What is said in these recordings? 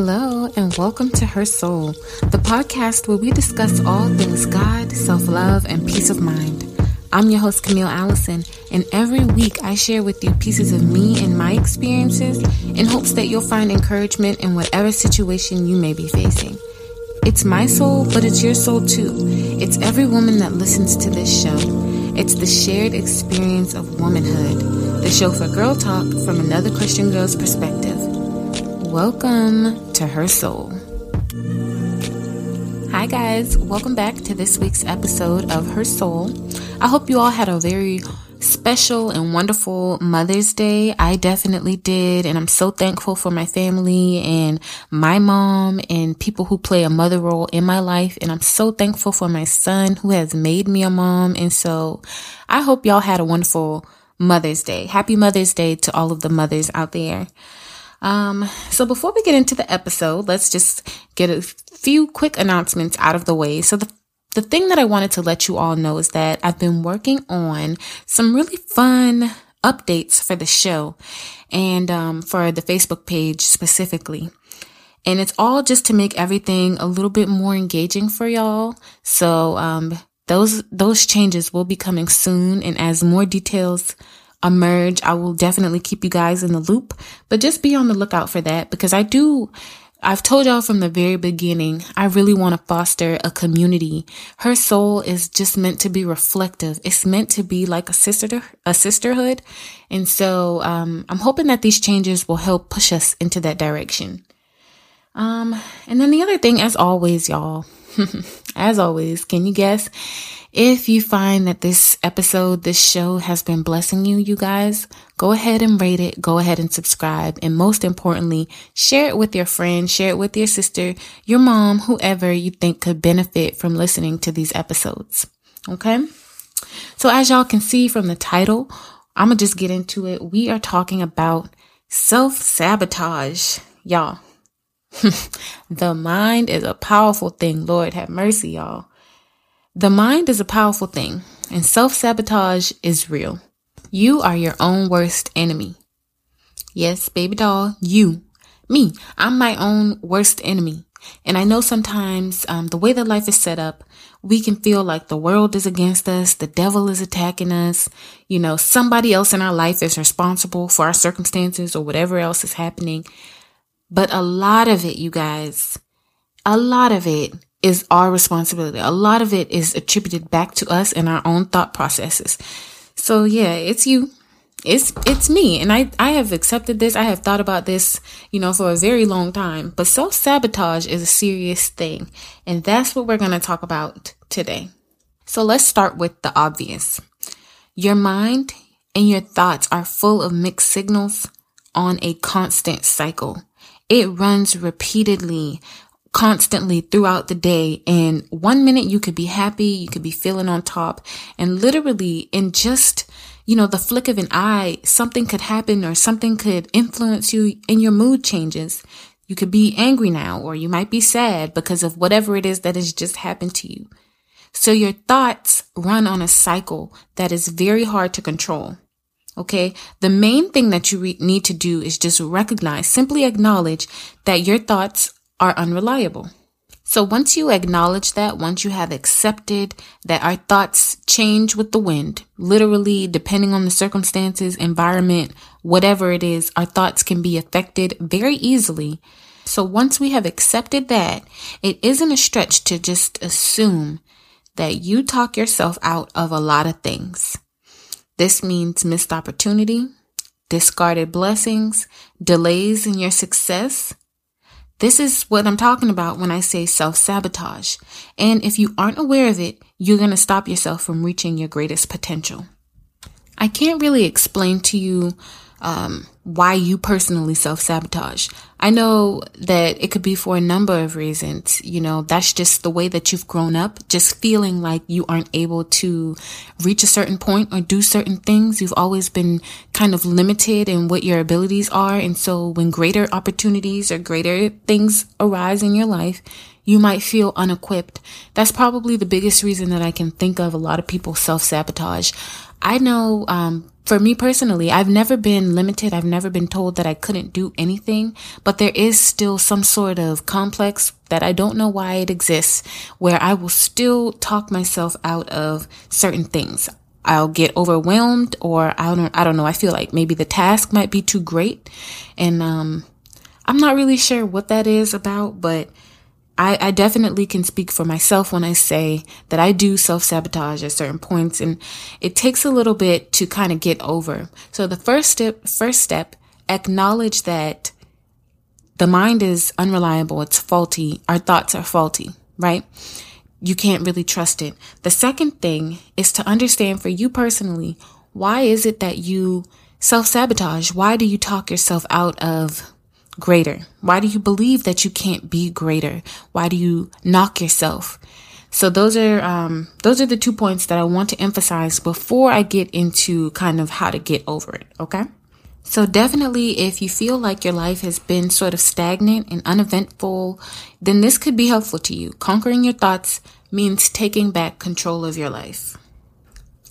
Hello, and welcome to Her Soul, the podcast where we discuss all things God, self love, and peace of mind. I'm your host, Camille Allison, and every week I share with you pieces of me and my experiences in hopes that you'll find encouragement in whatever situation you may be facing. It's my soul, but it's your soul too. It's every woman that listens to this show. It's the shared experience of womanhood, the show for girl talk from another Christian girl's perspective. Welcome to Her Soul. Hi, guys. Welcome back to this week's episode of Her Soul. I hope you all had a very special and wonderful Mother's Day. I definitely did. And I'm so thankful for my family and my mom and people who play a mother role in my life. And I'm so thankful for my son who has made me a mom. And so I hope y'all had a wonderful Mother's Day. Happy Mother's Day to all of the mothers out there. Um, so before we get into the episode, let's just get a few quick announcements out of the way. So the the thing that I wanted to let you all know is that I've been working on some really fun updates for the show and um, for the Facebook page specifically. And it's all just to make everything a little bit more engaging for y'all. So um, those those changes will be coming soon, and as more details emerge, I will definitely keep you guys in the loop. But just be on the lookout for that because I do. I've told y'all from the very beginning, I really want to foster a community. Her soul is just meant to be reflective. It's meant to be like a sister, a sisterhood. And so, um, I'm hoping that these changes will help push us into that direction. Um, and then the other thing, as always, y'all, as always, can you guess if you find that this episode, this show has been blessing you, you guys, go ahead and rate it. Go ahead and subscribe. And most importantly, share it with your friend, share it with your sister, your mom, whoever you think could benefit from listening to these episodes. Okay. So as y'all can see from the title, I'm to just get into it. We are talking about self sabotage. Y'all, the mind is a powerful thing. Lord have mercy, y'all. The mind is a powerful thing, and self sabotage is real. You are your own worst enemy. Yes, baby doll, you, me, I'm my own worst enemy. And I know sometimes um, the way that life is set up, we can feel like the world is against us, the devil is attacking us, you know, somebody else in our life is responsible for our circumstances or whatever else is happening. But a lot of it, you guys, a lot of it is our responsibility. A lot of it is attributed back to us and our own thought processes. So yeah, it's you. It's it's me and I I have accepted this. I have thought about this, you know, for a very long time. But self-sabotage is a serious thing, and that's what we're going to talk about today. So let's start with the obvious. Your mind and your thoughts are full of mixed signals on a constant cycle. It runs repeatedly constantly throughout the day. And one minute you could be happy, you could be feeling on top, and literally in just you know, the flick of an eye, something could happen or something could influence you and your mood changes. You could be angry now, or you might be sad because of whatever it is that has just happened to you. So your thoughts run on a cycle that is very hard to control. Okay. The main thing that you re- need to do is just recognize, simply acknowledge that your thoughts are unreliable. So once you acknowledge that, once you have accepted that our thoughts change with the wind, literally depending on the circumstances, environment, whatever it is, our thoughts can be affected very easily. So once we have accepted that, it isn't a stretch to just assume that you talk yourself out of a lot of things. This means missed opportunity, discarded blessings, delays in your success, this is what I'm talking about when I say self sabotage. And if you aren't aware of it, you're going to stop yourself from reaching your greatest potential. I can't really explain to you um, why you personally self sabotage. I know that it could be for a number of reasons. You know, that's just the way that you've grown up, just feeling like you aren't able to reach a certain point or do certain things. You've always been kind of limited in what your abilities are. And so when greater opportunities or greater things arise in your life, you might feel unequipped. That's probably the biggest reason that I can think of a lot of people self sabotage. I know, um, for me personally, I've never been limited. I've never been told that I couldn't do anything, but there is still some sort of complex that I don't know why it exists where I will still talk myself out of certain things. I'll get overwhelmed or I don't, I don't know. I feel like maybe the task might be too great. And, um, I'm not really sure what that is about, but I, I definitely can speak for myself when I say that I do self sabotage at certain points and it takes a little bit to kind of get over. So the first step, first step, acknowledge that the mind is unreliable. It's faulty. Our thoughts are faulty, right? You can't really trust it. The second thing is to understand for you personally, why is it that you self sabotage? Why do you talk yourself out of greater? Why do you believe that you can't be greater? Why do you knock yourself? So those are um, those are the two points that I want to emphasize before I get into kind of how to get over it. Okay. So definitely, if you feel like your life has been sort of stagnant and uneventful, then this could be helpful to you. Conquering your thoughts means taking back control of your life.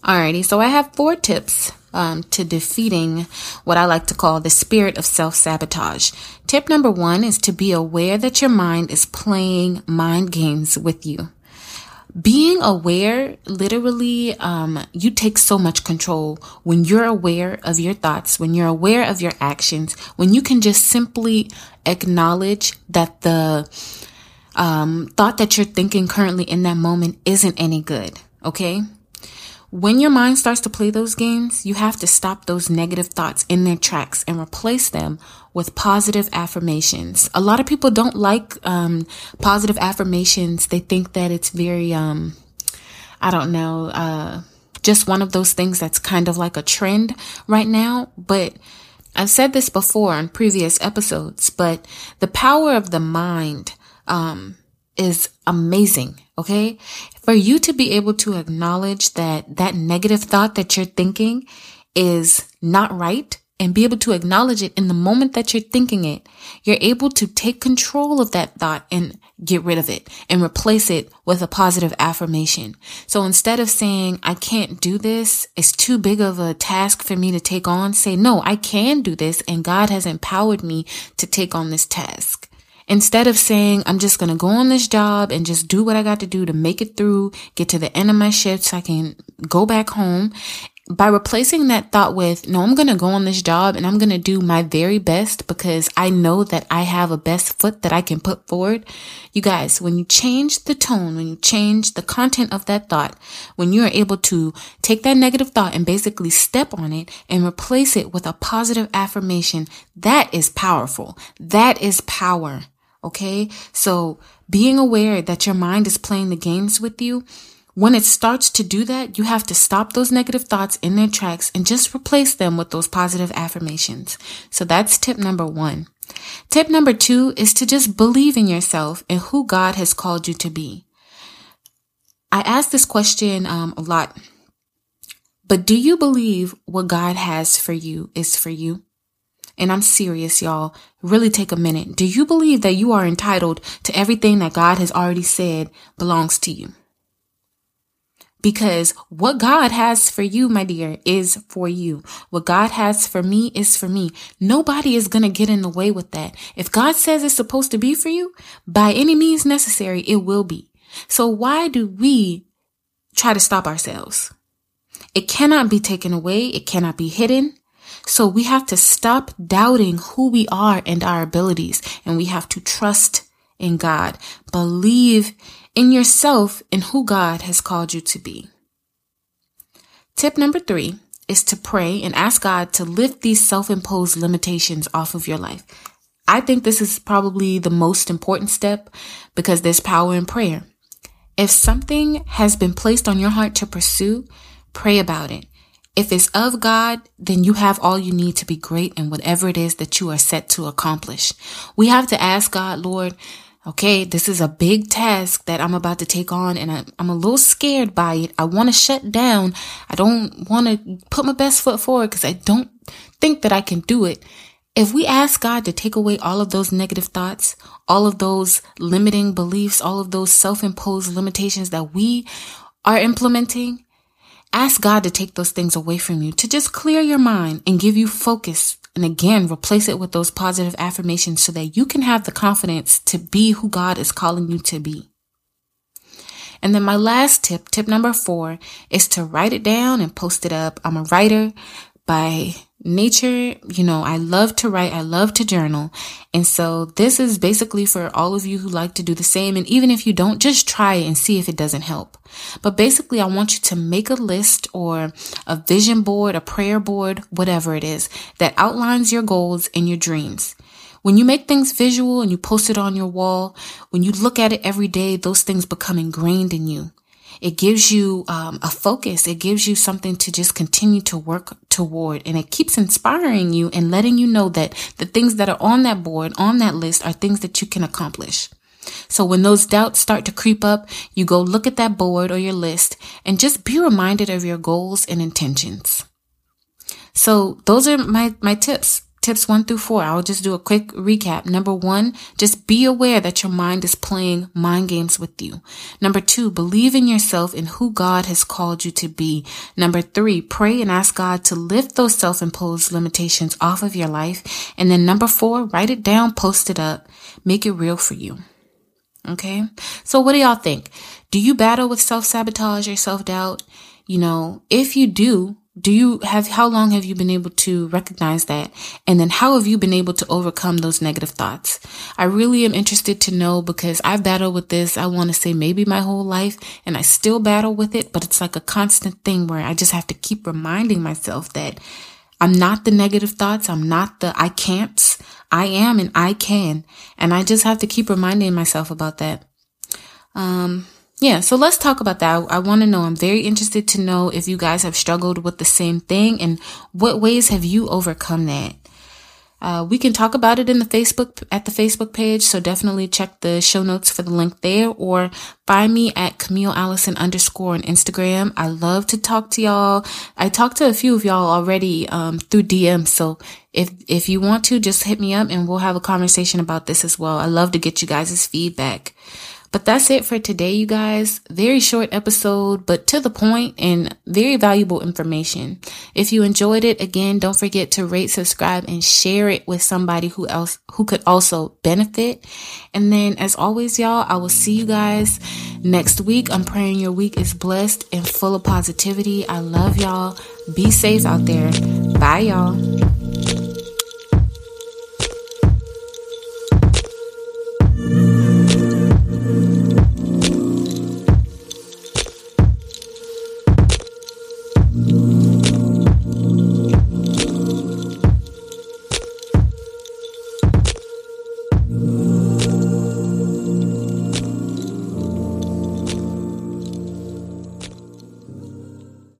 Alrighty, so I have four tips um, to defeating what I like to call the spirit of self sabotage. Tip number one is to be aware that your mind is playing mind games with you. Being aware, literally, um, you take so much control when you're aware of your thoughts, when you're aware of your actions, when you can just simply acknowledge that the um, thought that you're thinking currently in that moment isn't any good. Okay. When your mind starts to play those games, you have to stop those negative thoughts in their tracks and replace them with positive affirmations. A lot of people don't like um, positive affirmations. They think that it's very, um, I don't know, uh, just one of those things that's kind of like a trend right now. But I've said this before on previous episodes, but the power of the mind um, is amazing. Okay. For you to be able to acknowledge that that negative thought that you're thinking is not right and be able to acknowledge it in the moment that you're thinking it, you're able to take control of that thought and get rid of it and replace it with a positive affirmation. So instead of saying, I can't do this, it's too big of a task for me to take on, say, no, I can do this and God has empowered me to take on this task. Instead of saying, I'm just going to go on this job and just do what I got to do to make it through, get to the end of my shift so I can go back home. By replacing that thought with, no, I'm going to go on this job and I'm going to do my very best because I know that I have a best foot that I can put forward. You guys, when you change the tone, when you change the content of that thought, when you are able to take that negative thought and basically step on it and replace it with a positive affirmation, that is powerful. That is power. Okay. So being aware that your mind is playing the games with you, when it starts to do that, you have to stop those negative thoughts in their tracks and just replace them with those positive affirmations. So that's tip number one. Tip number two is to just believe in yourself and who God has called you to be. I ask this question um, a lot, but do you believe what God has for you is for you? And I'm serious, y'all. Really take a minute. Do you believe that you are entitled to everything that God has already said belongs to you? Because what God has for you, my dear, is for you. What God has for me is for me. Nobody is going to get in the way with that. If God says it's supposed to be for you, by any means necessary, it will be. So why do we try to stop ourselves? It cannot be taken away. It cannot be hidden. So we have to stop doubting who we are and our abilities, and we have to trust in God. Believe in yourself and who God has called you to be. Tip number three is to pray and ask God to lift these self imposed limitations off of your life. I think this is probably the most important step because there's power in prayer. If something has been placed on your heart to pursue, pray about it. If it's of God, then you have all you need to be great in whatever it is that you are set to accomplish. We have to ask God, Lord, okay, this is a big task that I'm about to take on and I, am a little scared by it. I want to shut down. I don't want to put my best foot forward because I don't think that I can do it. If we ask God to take away all of those negative thoughts, all of those limiting beliefs, all of those self-imposed limitations that we are implementing, Ask God to take those things away from you, to just clear your mind and give you focus. And again, replace it with those positive affirmations so that you can have the confidence to be who God is calling you to be. And then my last tip, tip number four, is to write it down and post it up. I'm a writer by nature, you know, I love to write, I love to journal. And so this is basically for all of you who like to do the same. And even if you don't, just try it and see if it doesn't help. But basically, I want you to make a list or a vision board, a prayer board, whatever it is that outlines your goals and your dreams. When you make things visual and you post it on your wall, when you look at it every day, those things become ingrained in you. It gives you um, a focus. It gives you something to just continue to work toward. And it keeps inspiring you and letting you know that the things that are on that board, on that list, are things that you can accomplish. So when those doubts start to creep up, you go look at that board or your list and just be reminded of your goals and intentions. So those are my, my tips tips one through four. I'll just do a quick recap. Number one, just be aware that your mind is playing mind games with you. Number two, believe in yourself and who God has called you to be. Number three, pray and ask God to lift those self-imposed limitations off of your life. And then number four, write it down, post it up, make it real for you. Okay. So what do y'all think? Do you battle with self-sabotage or self-doubt? You know, if you do, do you have how long have you been able to recognize that? And then how have you been able to overcome those negative thoughts? I really am interested to know because i've battled with this i want to say maybe my whole life and i still battle with it but it's like a constant thing where i just have to keep reminding myself that i'm not the negative thoughts i'm not the i can'ts i am and i can. And i just have to keep reminding myself about that. Um yeah, so let's talk about that. I, I want to know. I'm very interested to know if you guys have struggled with the same thing and what ways have you overcome that. Uh, we can talk about it in the Facebook at the Facebook page, so definitely check the show notes for the link there, or find me at Camille Allison underscore on Instagram. I love to talk to y'all. I talked to a few of y'all already um, through DM, so if if you want to, just hit me up and we'll have a conversation about this as well. I love to get you guys' feedback. But that's it for today, you guys. Very short episode, but to the point and very valuable information. If you enjoyed it, again, don't forget to rate, subscribe, and share it with somebody who else who could also benefit. And then as always, y'all, I will see you guys next week. I'm praying your week is blessed and full of positivity. I love y'all. Be safe out there. Bye, y'all.